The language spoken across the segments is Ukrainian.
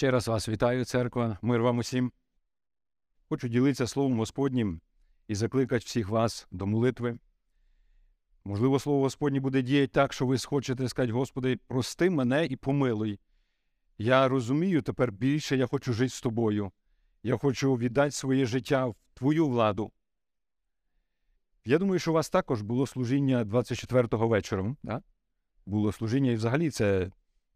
Ще раз вас вітаю, церква, мир вам усім. Хочу ділитися Словом Господнім і закликати всіх вас до молитви. Можливо, Слово Господнє буде діяти так, що ви схочете сказати, Господи, прости мене і помилуй. Я розумію тепер більше, я хочу жити з тобою. Я хочу віддати своє життя в Твою владу. Я думаю, що у вас також було служіння 24-го вечором. Да? Було служіння, і взагалі це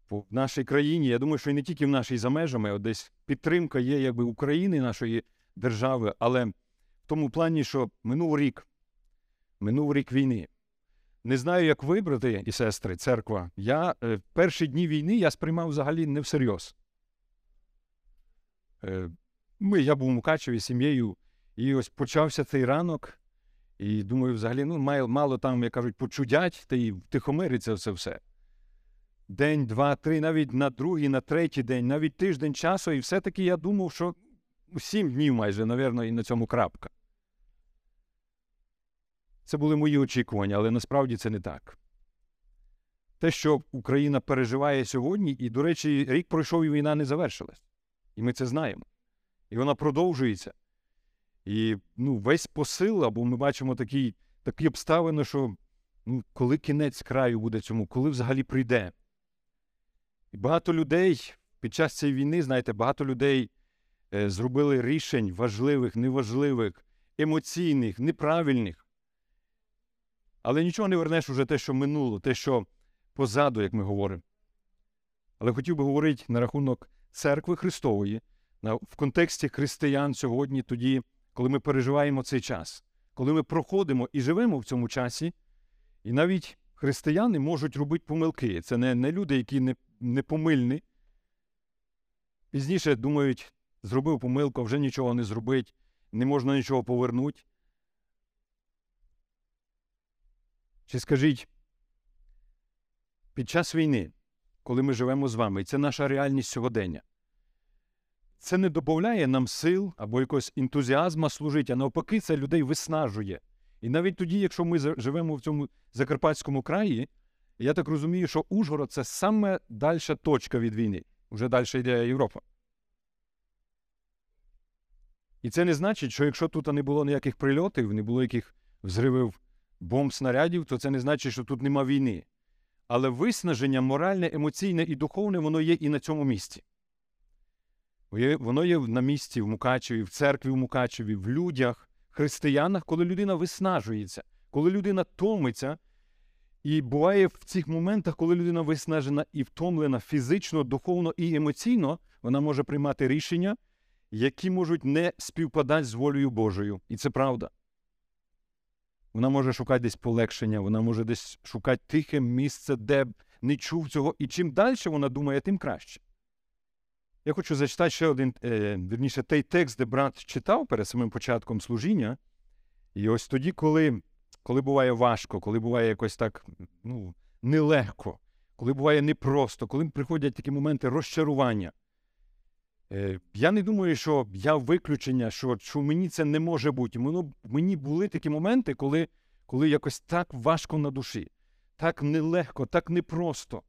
в нашій країні. Я думаю, що і не тільки в нашій за межами, от десь підтримка є якби України, нашої держави, але в тому плані, що минув рік, минув рік війни. Не знаю, як ви, брати і сестри, церква. Я е, перші дні війни я сприймав взагалі не всерйоз. Е, ми, я був у Мукачеві сім'єю, і ось почався цей ранок. І думаю, взагалі, ну, мало, там, як кажуть, почудять, та й втихомириться все все. День, два, три, навіть на другий, на третій день, навіть тиждень часу, і все-таки я думав, що сім днів майже, напевно, і на цьому крапка. Це були мої очікування, але насправді це не так. Те, що Україна переживає сьогодні, і, до речі, рік пройшов і війна не завершилась. І ми це знаємо. І вона продовжується. І ну, весь посил, або ми бачимо такі такі обставини, що ну, коли кінець краю буде цьому, коли взагалі прийде. І багато людей під час цієї війни, знаєте, багато людей е, зробили рішень важливих, неважливих, емоційних, неправильних. Але нічого не вернеш уже те, що минуло, те, що позаду, як ми говоримо. Але хотів би говорити на рахунок церкви Христової, в контексті християн сьогодні, тоді, коли ми переживаємо цей час, коли ми проходимо і живемо в цьому часі, і навіть християни можуть робити помилки. Це не, не люди, які не, не помильні. Пізніше думають, зробив помилку, вже нічого не зробить, не можна нічого повернути. Чи скажіть, під час війни, коли ми живемо з вами, і це наша реальність сьогодення, це не додає нам сил або якогось ентузіазму служити, а навпаки, це людей виснажує. І навіть тоді, якщо ми живемо в цьому Закарпатському краї, я так розумію, що Ужгород це саме дальша точка від війни. Вже далі йде Європа. І це не значить, що якщо тут не було ніяких прильотів, не було яких взривів бомб снарядів, то це не значить, що тут нема війни. Але виснаження моральне, емоційне і духовне, воно є і на цьому місці. Воно є на місці в Мукачеві, в церкві в Мукачеві, в людях, християнах, коли людина виснажується, коли людина томиться. І буває в цих моментах, коли людина виснажена і втомлена фізично, духовно і емоційно, вона може приймати рішення, які можуть не співпадати з волею Божою. І це правда. Вона може шукати десь полегшення, вона може десь шукати тихе місце, де не чув цього. І чим далі вона думає, тим краще. Я хочу зачитати ще один, е, вірніше, той текст, де брат читав перед самим початком служіння. І ось тоді, коли коли буває важко, коли буває якось так ну, нелегко, коли буває непросто, коли приходять такі моменти розчарування. Е, Я не думаю, що я виключення, що що мені це не може бути. Мені були такі моменти, коли коли якось так важко на душі, так нелегко, так непросто.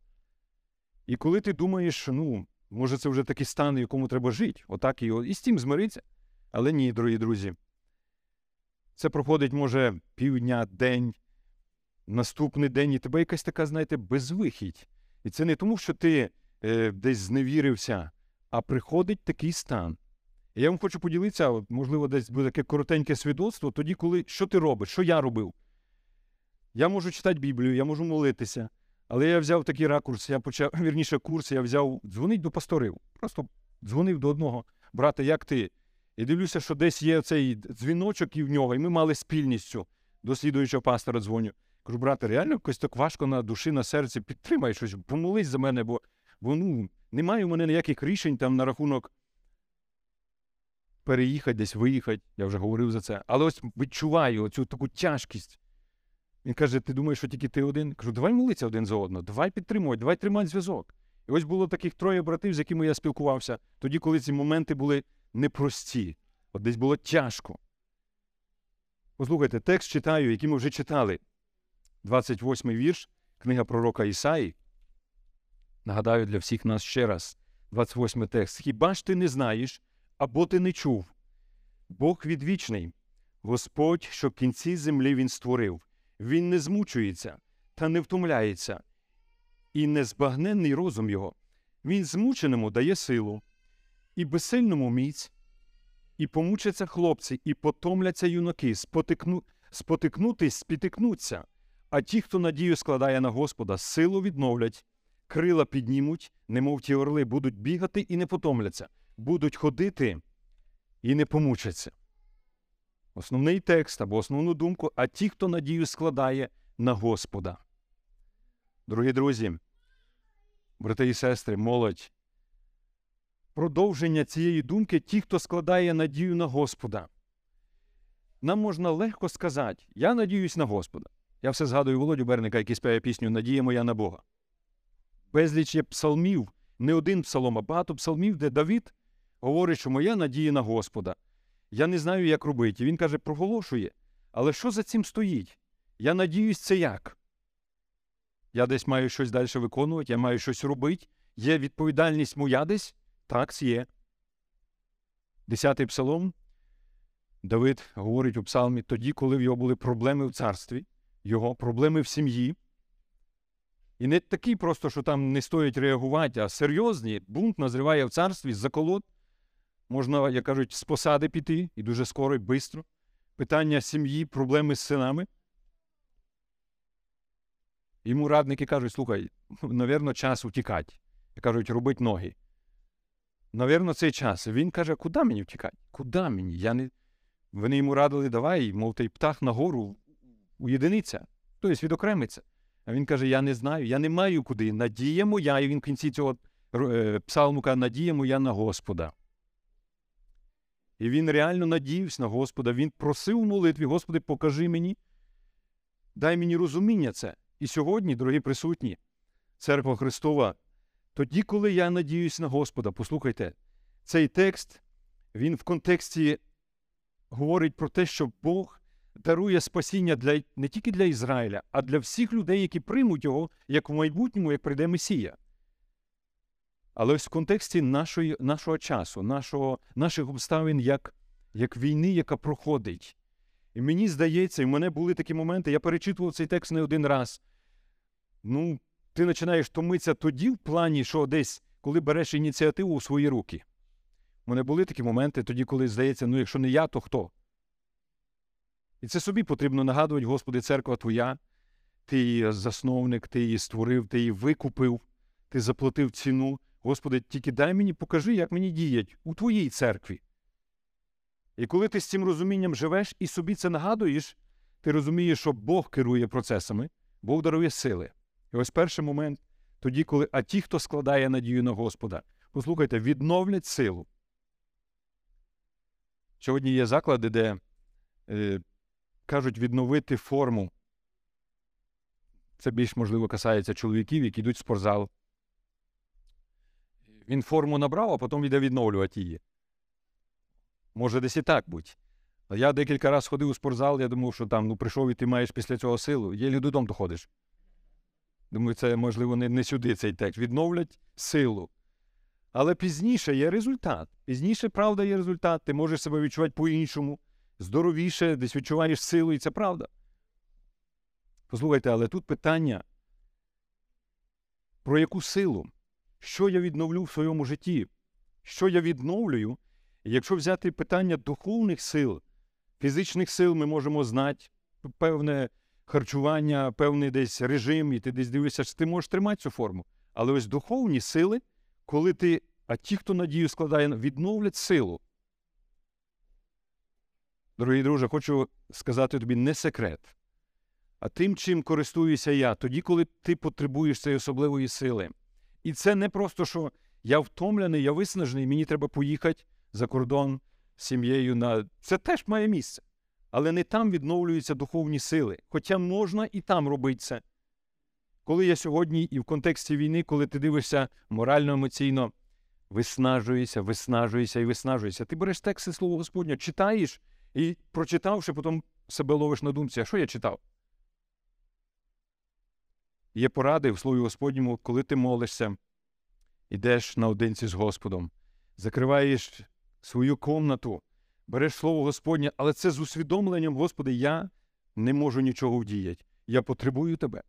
І коли ти думаєш, ну, може, це вже такий стан, в якому треба жити, отак і, і з тим змириться. Але ні, дорогі друзі. Це проходить, може, півдня, день, наступний день, і тебе якась така, знаєте, безвихідь. І це не тому, що ти е, десь зневірився, а приходить такий стан. І я вам хочу поділитися, можливо, десь буде таке коротеньке свідоцтво, тоді, коли що ти робиш, що я робив. Я можу читати Біблію, я можу молитися, але я взяв такий ракурс, я почав, вірніше, курс, я взяв дзвонить до пасторів. Просто дзвонив до одного брата, як ти? І дивлюся, що десь є цей дзвіночок і в нього, і ми мали спільністю до слідуючого пастора дзвоню. Кажу, брате, реально якось так важко на душі, на серці, підтримай щось, помолись за мене, бо, бо ну, немає у мене ніяких рішень там на рахунок переїхати, десь виїхати. Я вже говорив за це. Але ось відчуваю оцю таку тяжкість. Він каже: Ти думаєш, що тільки ти один? Кажу, давай молитися один за одного, давай підтримуй, давай тримати зв'язок. І ось було таких троє братів, з якими я спілкувався, тоді, коли ці моменти були непрості. От десь було тяжко. Послухайте, текст читаю, який ми вже читали. 28-й вірш, книга пророка Ісаї. Нагадаю для всіх нас ще раз. 28 текст. Хіба ж ти не знаєш, або ти не чув? Бог відвічний, Господь, що кінці землі Він створив. Він не змучується та не втомляється, і незбагненний розум його. Він змученому дає силу, і безсильному міць, і помучаться хлопці, і потомляться юнаки, спотикну... спотикнутись, спітикнуться. А ті, хто надію складає на Господа, силу відновлять, крила піднімуть, немов ті орли, будуть бігати і не потомляться, будуть ходити і не помучаться. Основний текст або основну думку, а ті, хто надію складає на Господа. Дорогі друзі, брати і сестри, молодь, продовження цієї думки ті, хто складає надію на Господа. Нам можна легко сказати, я надіюсь на Господа. Я все згадую Володю Берника, який співає пісню Надія моя на Бога. Безліч є псалмів, не один псалом, а багато псалмів, де Давід говорить, що моя надія на Господа. Я не знаю, як робити. Він каже, проголошує. Але що за цим стоїть? Я надіюсь, це як? Я десь маю щось далі виконувати, я маю щось робити. Є відповідальність моя десь? Так, є. Десятий псалом. Давид говорить у псалмі тоді, коли в його були проблеми в царстві, його проблеми в сім'ї. І не такі просто, що там не стоїть реагувати, а серйозні. Бунт назріває в царстві заколот. Можна, як кажуть, з посади піти і дуже скоро і швидко. Питання сім'ї, проблеми з синами. Йому радники кажуть, слухай, навірно, час утікати. І кажуть, робить ноги. Навірно, цей час. Він каже, куди мені втікати? Куди мені? Я не... Вони йому радили, давай, мов той птах нагору уєдиниться, тобто відокремиться. А він каже: Я не знаю, я не маю куди. Надія моя, і він в кінці цього е, псалму каже, надія моя на Господа. І він реально надіявся на Господа. Він просив у молитві, Господи, покажи мені, дай мені розуміння це. І сьогодні, дорогі присутні, церква Христова, тоді, коли я надіюсь на Господа, послухайте, цей текст, він в контексті говорить про те, що Бог дарує спасіння для, не тільки для Ізраїля, а для всіх людей, які приймуть його, як в майбутньому, як прийде Месія. Але ось в контексті нашої, нашого часу, нашого, наших обставин як, як війни, яка проходить. І мені здається, і в мене були такі моменти, я перечитував цей текст не один раз. Ну, ти починаєш томитися тоді, в плані, що десь, коли береш ініціативу у свої руки. У мене були такі моменти, тоді, коли здається, ну якщо не я, то хто? І це собі потрібно нагадувати, Господи, церква Твоя, Ти її засновник, Ти її створив, Ти її викупив, Ти заплатив ціну. Господи, тільки дай мені, покажи, як мені діять у Твоїй церкві. І коли ти з цим розумінням живеш і собі це нагадуєш, ти розумієш, що Бог керує процесами, Бог дарує сили. І ось перший момент, тоді, коли, а ті, хто складає надію на Господа, послухайте, відновлять силу. Сьогодні є заклади, де е, кажуть відновити форму. Це більш можливо касається чоловіків, які йдуть в спортзал. Він форму набрав, а потім йде відновлювати її. Може, десь і так бути. Я декілька разів ходив у спортзал, я думав, що там ну, прийшов і ти маєш після цього силу, єлі додому доходиш. Думаю, це, можливо, не, не сюди цей текст. Відновлять силу. Але пізніше є результат. Пізніше, правда, є результат. Ти можеш себе відчувати по-іншому, здоровіше, десь відчуваєш силу, і це правда. Послухайте, але тут питання: про яку силу? Що я відновлю в своєму житті? Що я відновлюю? Якщо взяти питання духовних сил, фізичних сил, ми можемо знати певне харчування, певний десь режим, і ти десь дивишся, що ти можеш тримати цю форму. Але ось духовні сили, коли ти, а ті, хто надію складає, відновлять силу. Дорогі друже, хочу сказати тобі не секрет. А тим, чим користуюся я, тоді, коли ти потребуєш цієї особливої сили. І це не просто, що я втомлений, я виснажений, мені треба поїхати за кордон з сім'єю на. Це теж має місце. Але не там відновлюються духовні сили. Хоча можна і там робити це. Коли я сьогодні і в контексті війни, коли ти дивишся морально, емоційно, виснажуєшся, виснажуєшся і виснажуєшся, ти береш тексти Слово Господнє, читаєш і, прочитавши, потім себе ловиш на думці, а що я читав? Є поради в Слові Господньому, коли ти молишся, ідеш наодинці з Господом, закриваєш свою комнату, береш слово Господнє, але це з усвідомленням, Господи, я не можу нічого вдіяти. Я потребую тебе.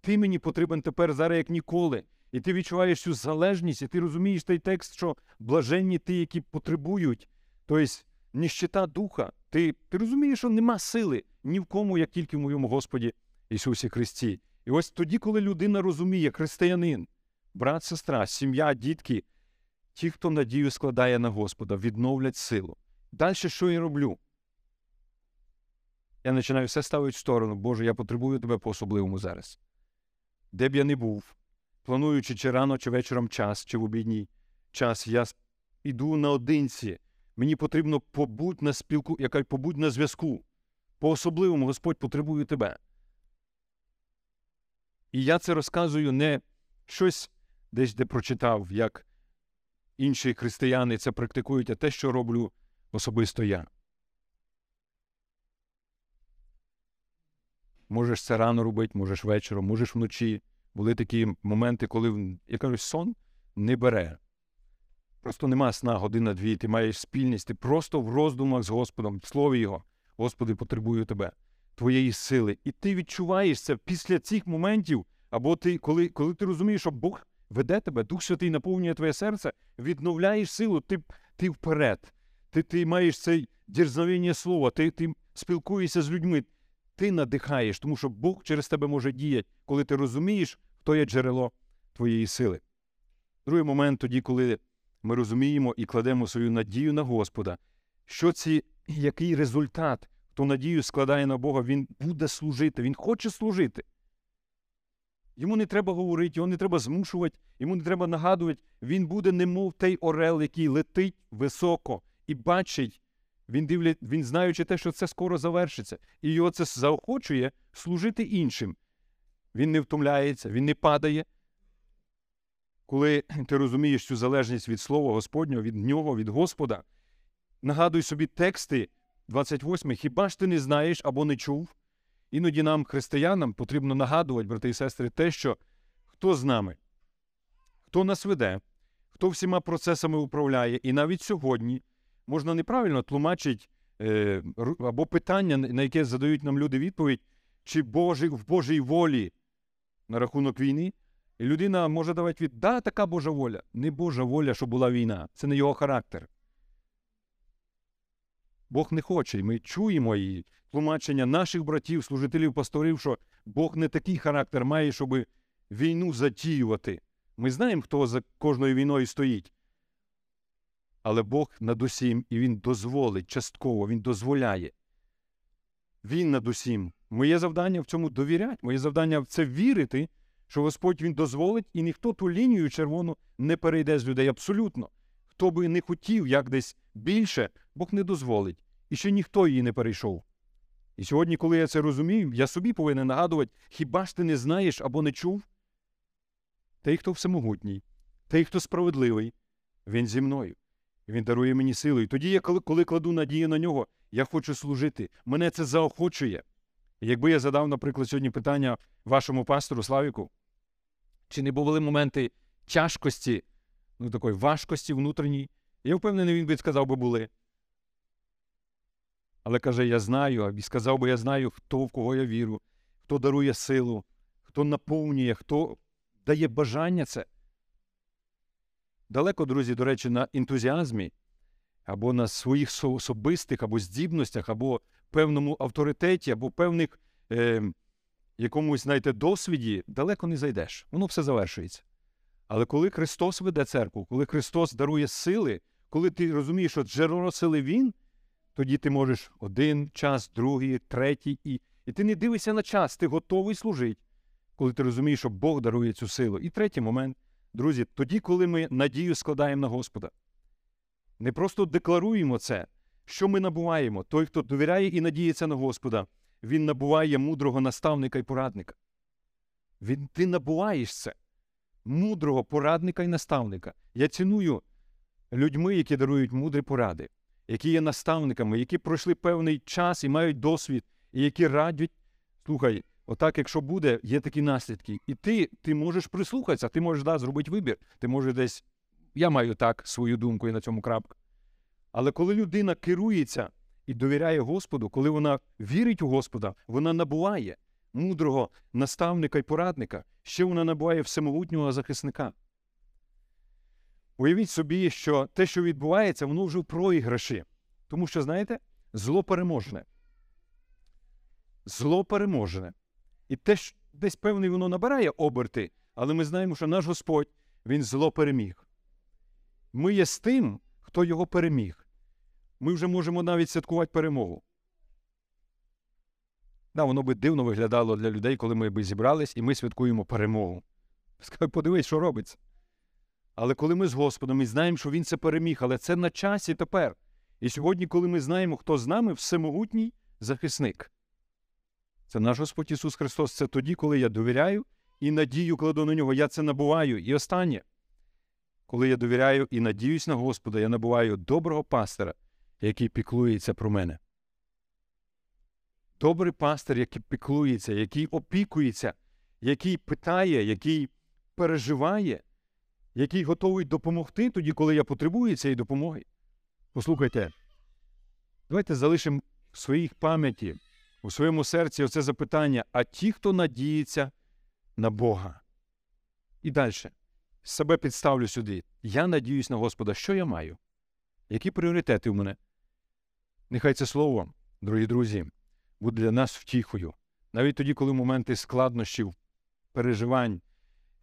Ти мені потрібен тепер зараз як ніколи. І ти відчуваєш цю залежність, і ти розумієш той текст, що блаженні ті, які потребують, тобто ніщита духа. Ти, ти розумієш, що нема сили ні в кому, як тільки в моєму Господі Ісусі Христі. І ось тоді, коли людина розуміє, християнин, брат, сестра, сім'я, дітки, ті, хто надію складає на Господа, відновлять силу. Далі що я роблю? Я починаю все ставити в сторону. Боже, я потребую тебе по-особливому зараз. Де б я не був, плануючи чи рано, чи вечором час, чи в обідній час, я йду наодинці. Мені потрібно побудь на спілку, яка побудь на зв'язку. По-особливому Господь потребує тебе. І я це розказую не щось десь де прочитав, як інші християни це практикують, а те, що роблю особисто я. Можеш це рано робити, можеш вечором, можеш вночі. Були такі моменти, коли я кажу, сон не бере. Просто нема сна година-дві, ти маєш спільність, ти просто в роздумах з Господом, в слові Його. Господи, потребую тебе, твоєї сили. І ти відчуваєш це після цих моментів, або ти, коли коли ти розумієш, що Бог веде тебе, Дух Святий наповнює твоє серце, відновляєш силу, ти ти вперед. Ти ти маєш це дірзновіння слова, ти, ти спілкуєшся з людьми, ти надихаєш, тому що Бог через тебе може діяти, коли ти розумієш, хто є джерело твоєї сили. Другий момент тоді, коли ми розуміємо і кладемо свою надію на Господа, що ці, який результат, хто надію складає на Бога, він буде служити, він хоче служити. Йому не треба говорити, його не треба змушувати, йому не треба нагадувати. Він буде, немов той орел, який летить високо і бачить, він дивлять, він знаючи те, що це скоро завершиться, і його це заохочує служити іншим. Він не втомляється, він не падає. Коли ти розумієш цю залежність від Слова Господнього, від нього, від Господа, нагадуй собі тексти 28 хіба ж ти не знаєш або не чув? Іноді нам, християнам, потрібно нагадувати, брати і сестри, те, що хто з нами, хто нас веде, хто всіма процесами управляє, і навіть сьогодні можна неправильно тлумачити е, або питання, на яке задають нам люди відповідь, чи Божий, в Божій волі на рахунок війни. І людина може давати від, да, така Божа воля. Не Божа воля, що була війна. Це не його характер. Бог не хоче, і ми чуємо і тлумачення наших братів, служителів, пасторів, що Бог не такий характер має, щоб війну затіювати. Ми знаємо, хто за кожною війною стоїть. Але Бог над усім, і Він дозволить частково, Він дозволяє. Він над усім. Моє завдання в цьому довіряти, моє завдання в це вірити, що Господь Він дозволить, і ніхто ту лінію червону не перейде з людей абсолютно. Хто би не хотів як десь більше, Бог не дозволить. І ще ніхто її не перейшов. І сьогодні, коли я це розумію, я собі повинен нагадувати, хіба ж ти не знаєш або не чув? Той, хто всемогутній, той, хто справедливий, він зі мною. Він дарує мені силу. І тоді, я, коли, коли кладу надію на нього, я хочу служити. Мене це заохочує. І якби я задав, наприклад, сьогодні питання вашому пастору Славіку, чи не були моменти тяжкості, ну такої важкості внутрішній, я впевнений, він би сказав би були. Але каже, я знаю, і сказав би, я знаю, хто в кого я віру, хто дарує силу, хто наповнює, хто дає бажання це. Далеко, друзі, до речі, на ентузіазмі, або на своїх особистих, або здібностях, або певному авторитеті, або певних е, якомусь, знаєте, досвіді, далеко не зайдеш. Воно все завершується. Але коли Христос веде церкву, коли Христос дарує сили, коли ти розумієш, що джерело сили Він, тоді ти можеш один час, другий, третій, і і ти не дивишся на час, ти готовий служити, коли ти розумієш, що Бог дарує цю силу. І третій момент, друзі, тоді, коли ми надію складаємо на Господа, не просто декларуємо це, що ми набуваємо. Той, хто довіряє і надіється на Господа, він набуває мудрого наставника і порадника. Він, Ти набуваєш це, мудрого порадника і наставника. Я ціную людьми, які дарують мудрі поради які є наставниками, які пройшли певний час і мають досвід, і які радять. Слухай, Отак, якщо буде, є такі наслідки. І ти, ти можеш прислухатися, ти можеш да, зробити вибір. Ти можеш десь. Я маю так свою думку і на цьому крапка. Але коли людина керується і довіряє Господу, коли вона вірить у Господа, вона набуває мудрого наставника і порадника, ще вона набуває всемогутнього захисника. Уявіть собі, що те, що відбувається, воно вже в проіграші. Тому що, знаєте, зло переможне. Зло переможене. І теж десь певний воно набирає оберти, але ми знаємо, що наш Господь, Він зло переміг. Ми є з тим, хто його переміг. Ми вже можемо навіть святкувати перемогу. Да, воно би дивно виглядало для людей, коли ми би зібрались і ми святкуємо перемогу. Подивись, що робиться. Але коли ми з Господом і знаємо, що Він це переміг, але це на часі тепер. І сьогодні, коли ми знаємо, хто з нами, всемогутній захисник. Це наш Господь Ісус Христос. Це тоді, коли я довіряю і надію кладу на нього. Я це набуваю. І останнє, коли я довіряю і надіюсь на Господа, я набуваю доброго пастора, який піклується про мене. Добрий пастир, який піклується, який опікується, який питає, який переживає, який готовий допомогти тоді, коли я потребую цієї допомоги. Послухайте, давайте залишимо в своїй пам'яті, у своєму серці оце запитання: а ті, хто надіється на Бога. І далі. Себе підставлю сюди. Я надіюсь на Господа. Що я маю? Які пріоритети в мене? Нехай це слово, дорогі друзі, буде для нас втіхою. Навіть тоді, коли моменти складнощів, переживань.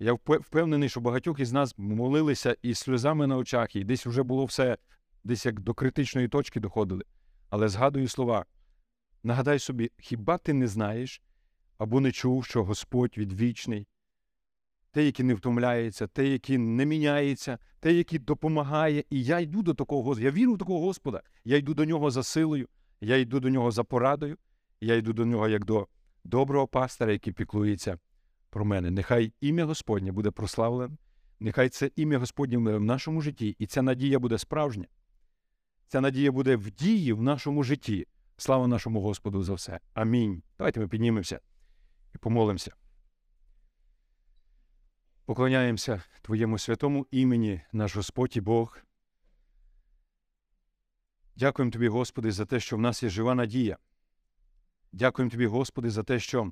Я впевнений, що багатьох із нас молилися і сльозами на очах, і десь вже було все, десь як до критичної точки доходили. Але згадую слова. Нагадай собі, хіба ти не знаєш або не чув, що Господь відвічний, те, який не втомляється, те, який не міняється, те, який допомагає. І я йду до такого Господа. Я вірю в такого Господа. Я йду до нього за силою, я йду до нього за порадою, я йду до нього як до доброго пастора, який піклується про мене. Нехай ім'я Господнє буде прославлене, нехай це ім'я Господнє в нашому житті, і ця надія буде справжня. Ця надія буде в дії в нашому житті. Слава нашому Господу за все. Амінь. Давайте ми піднімемося і помолимося. Поклоняємося Твоєму святому імені, наш Господь і Бог. Дякуємо Тобі, Господи, за те, що в нас є жива надія. Дякуємо Тобі, Господи, за те, що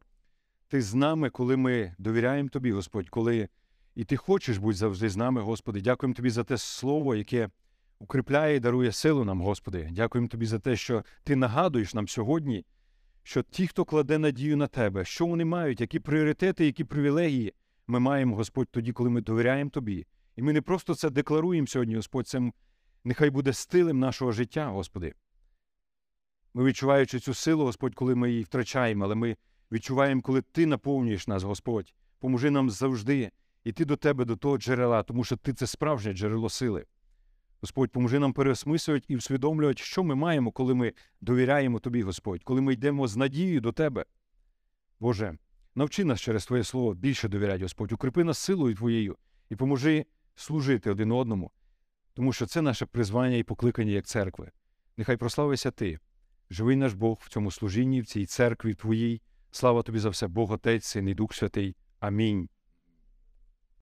Ти з нами, коли ми довіряємо Тобі, Господь, коли і Ти хочеш бути завжди з нами, Господи. Дякуємо Тобі за те слово, яке укріпляє і дарує силу нам, Господи. Дякуємо Тобі за те, що Ти нагадуєш нам сьогодні, що ті, хто кладе надію на Тебе, що вони мають, які пріоритети, які привілегії ми маємо, Господь, тоді, коли ми довіряємо Тобі. І ми не просто це декларуємо сьогодні, Господь, це нехай буде стилем нашого життя, Господи. Ми відчуваючи цю силу, Господь, коли ми її втрачаємо, але ми відчуваємо, коли Ти наповнюєш нас, Господь. Поможи нам завжди йти до Тебе, до того джерела, тому що Ти це справжнє джерело сили. Господь, поможи нам переосмислювати і усвідомлювати, що ми маємо, коли ми довіряємо Тобі, Господь, коли ми йдемо з надією до Тебе. Боже, навчи нас через Твоє Слово більше довіряти, Господь, укріпи нас силою Твоєю і поможи служити один одному, тому що це наше призвання і покликання як церкви. Нехай прославися Ти, живий наш Бог в цьому служінні, в цій церкві Твоїй. Слава тобі за все, Бог Отець, Син і Дух Святий. Амінь.